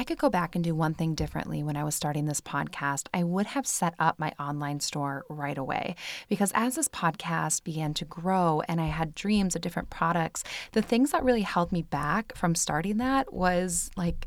I could go back and do one thing differently when I was starting this podcast, I would have set up my online store right away. Because as this podcast began to grow and I had dreams of different products, the things that really held me back from starting that was like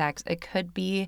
decks, it could be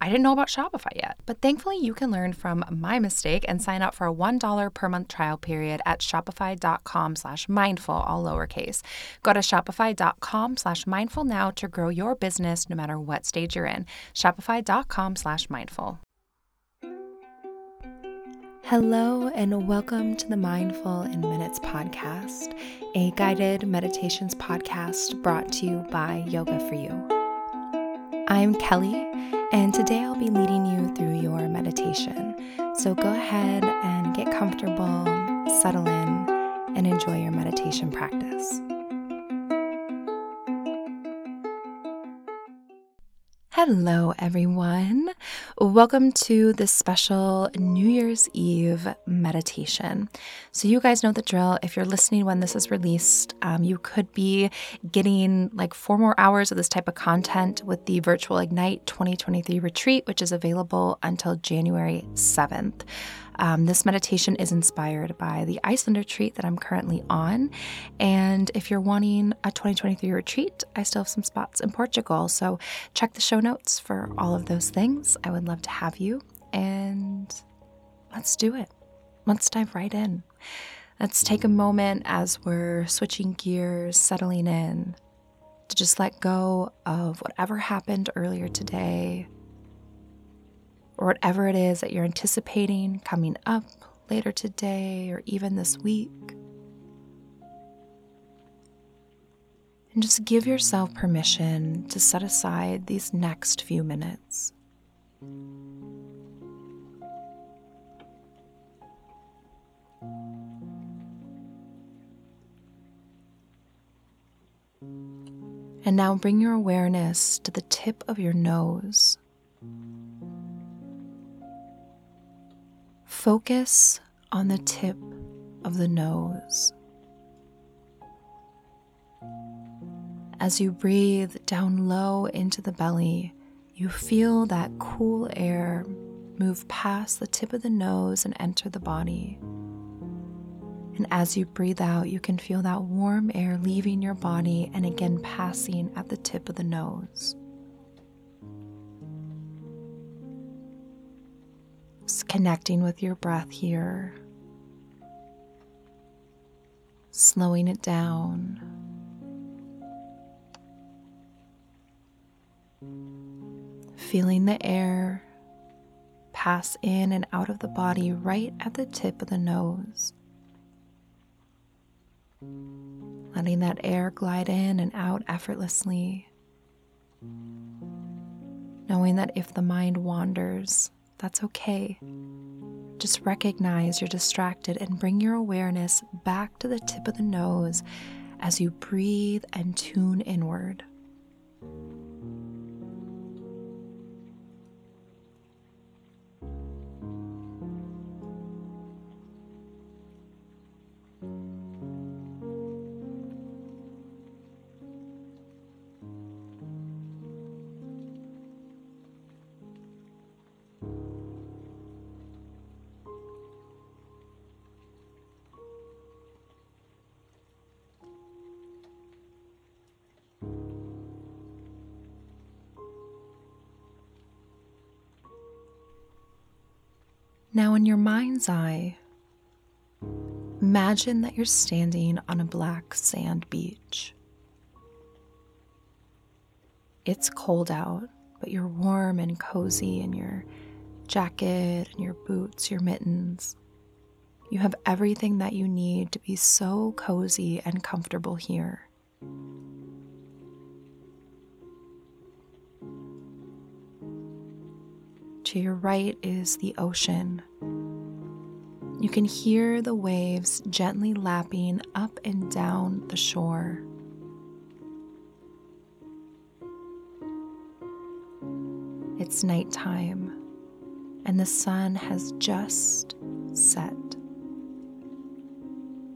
I didn't know about Shopify yet. But thankfully, you can learn from my mistake and sign up for a $1 per month trial period at shopify.com slash mindful, all lowercase. Go to shopify.com slash mindful now to grow your business no matter what stage you're in. Shopify.com slash mindful. Hello, and welcome to the Mindful in Minutes podcast, a guided meditations podcast brought to you by Yoga for You. I'm Kelly and today I'll be leading you through your meditation. So go ahead and get comfortable, settle in, and enjoy your meditation practice. Hello, everyone. Welcome to this special New Year's Eve meditation. So, you guys know the drill. If you're listening when this is released, um, you could be getting like four more hours of this type of content with the Virtual Ignite 2023 retreat, which is available until January 7th. Um, this meditation is inspired by the Iceland retreat that I'm currently on. And if you're wanting a 2023 retreat, I still have some spots in Portugal. So check the show notes for all of those things. I would love to have you. And let's do it. Let's dive right in. Let's take a moment as we're switching gears, settling in, to just let go of whatever happened earlier today or whatever it is that you're anticipating coming up later today or even this week. And just give yourself permission to set aside these next few minutes. And now bring your awareness to the tip of your nose. Focus on the tip of the nose. As you breathe down low into the belly, you feel that cool air move past the tip of the nose and enter the body. And as you breathe out, you can feel that warm air leaving your body and again passing at the tip of the nose. Connecting with your breath here, slowing it down. Feeling the air pass in and out of the body right at the tip of the nose. Letting that air glide in and out effortlessly. Knowing that if the mind wanders, that's okay. Just recognize you're distracted and bring your awareness back to the tip of the nose as you breathe and tune inward. Now, in your mind's eye, imagine that you're standing on a black sand beach. It's cold out, but you're warm and cozy in your jacket and your boots, your mittens. You have everything that you need to be so cozy and comfortable here. To your right is the ocean. You can hear the waves gently lapping up and down the shore. It's nighttime, and the sun has just set.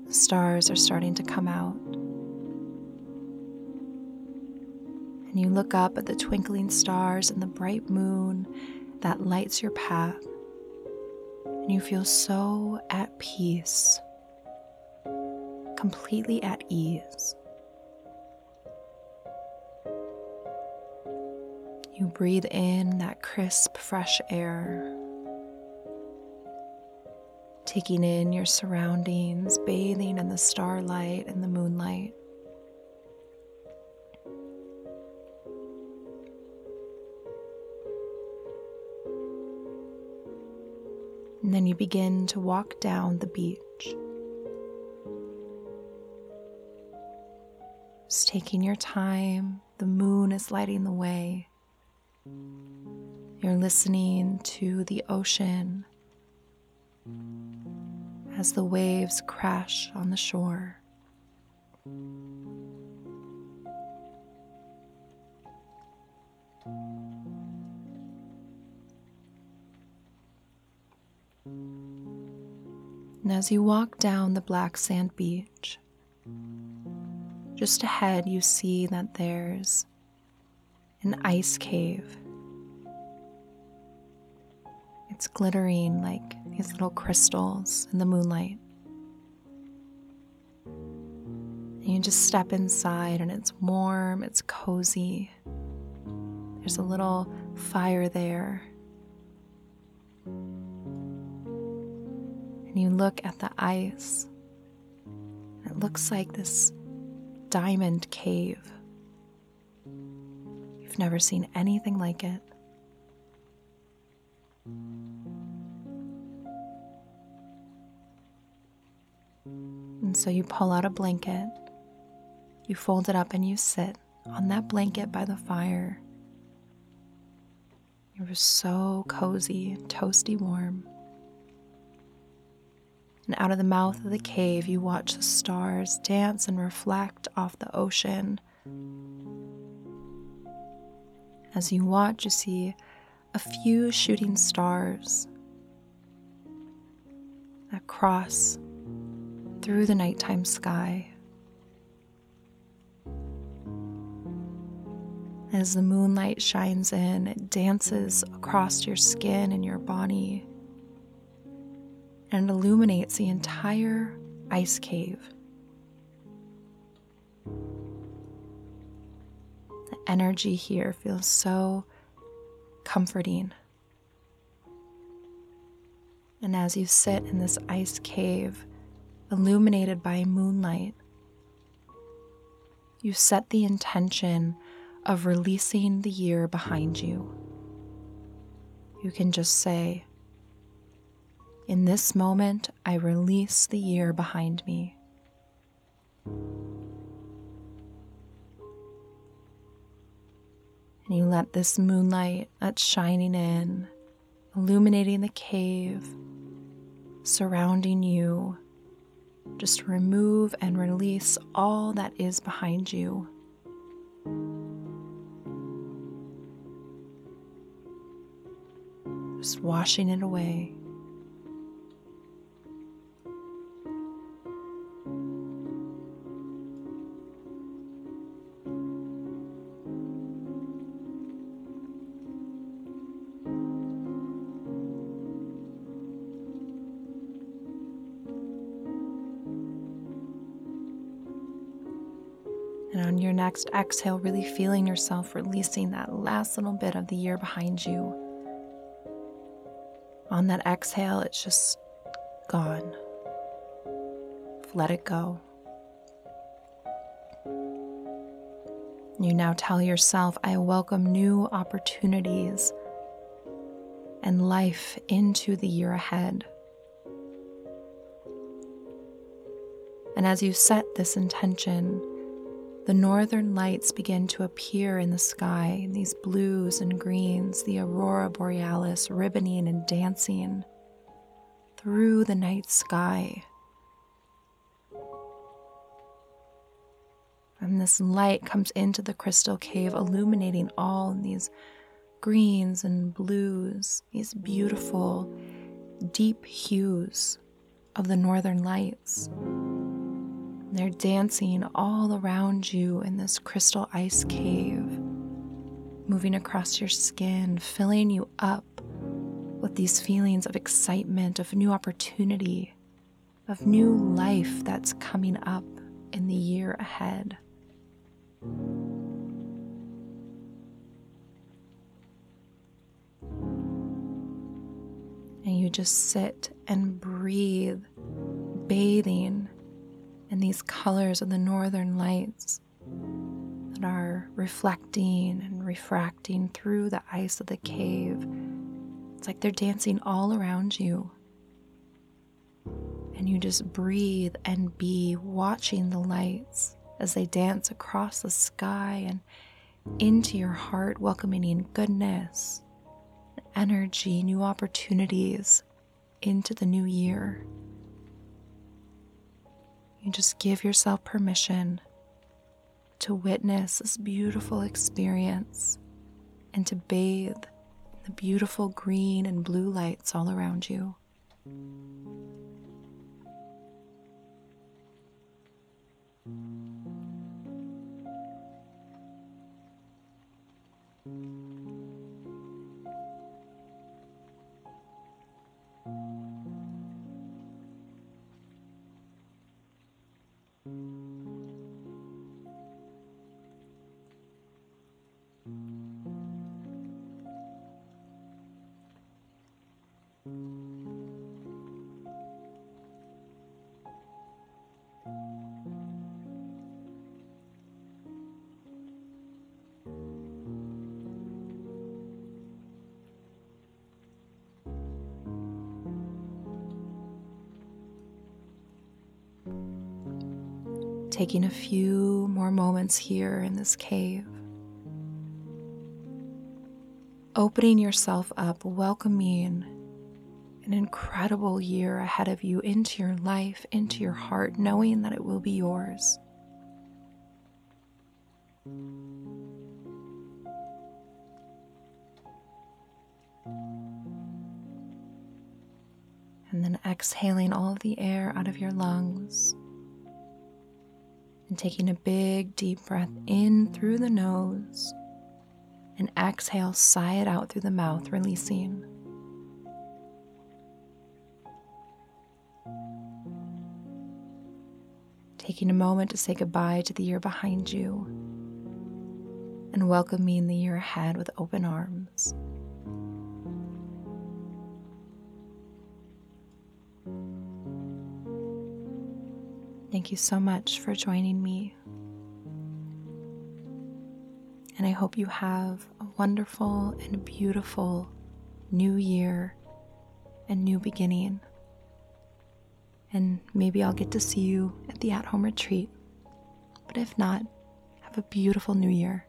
The stars are starting to come out. And you look up at the twinkling stars and the bright moon that lights your path, and you feel so at peace, completely at ease. You breathe in that crisp, fresh air, taking in your surroundings, bathing in the starlight and the moonlight. And then you begin to walk down the beach. Just taking your time, the moon is lighting the way. You're listening to the ocean as the waves crash on the shore. And as you walk down the black sand beach, just ahead you see that there's an ice cave. It's glittering like these little crystals in the moonlight. And you just step inside, and it's warm, it's cozy. There's a little fire there. And you look at the ice. It looks like this diamond cave. You've never seen anything like it. And so you pull out a blanket, you fold it up, and you sit on that blanket by the fire. You're so cozy, toasty warm. And out of the mouth of the cave, you watch the stars dance and reflect off the ocean. As you watch, you see a few shooting stars that cross through the nighttime sky. As the moonlight shines in, it dances across your skin and your body and illuminates the entire ice cave. The energy here feels so comforting. And as you sit in this ice cave, illuminated by moonlight, you set the intention of releasing the year behind you. You can just say, in this moment, I release the year behind me. And you let this moonlight that's shining in, illuminating the cave, surrounding you, just remove and release all that is behind you. Just washing it away. Next exhale, really feeling yourself releasing that last little bit of the year behind you. On that exhale, it's just gone. Let it go. You now tell yourself, I welcome new opportunities and life into the year ahead. And as you set this intention, the northern lights begin to appear in the sky, these blues and greens, the aurora borealis ribboning and dancing through the night sky. And this light comes into the crystal cave, illuminating all these greens and blues, these beautiful, deep hues of the northern lights. They're dancing all around you in this crystal ice cave, moving across your skin, filling you up with these feelings of excitement, of new opportunity, of new life that's coming up in the year ahead. And you just sit and breathe, bathing in these colors of the northern lights that are reflecting and refracting through the ice of the cave. It's like they're dancing all around you. And you just breathe and be watching the lights as they dance across the sky and into your heart, welcoming in goodness, energy, new opportunities into the new year. You just give yourself permission to witness this beautiful experience and to bathe in the beautiful green and blue lights all around you. Taking a few more moments here in this cave. Opening yourself up, welcoming an incredible year ahead of you into your life, into your heart, knowing that it will be yours. And then exhaling all of the air out of your lungs and taking a big deep breath in through the nose and exhale, sigh it out through the mouth, releasing. Taking a moment to say goodbye to the year behind you and welcoming the year ahead with open arms. Thank you so much for joining me. And I hope you have a wonderful and beautiful new year and new beginning. And maybe I'll get to see you at the at home retreat. But if not, have a beautiful new year.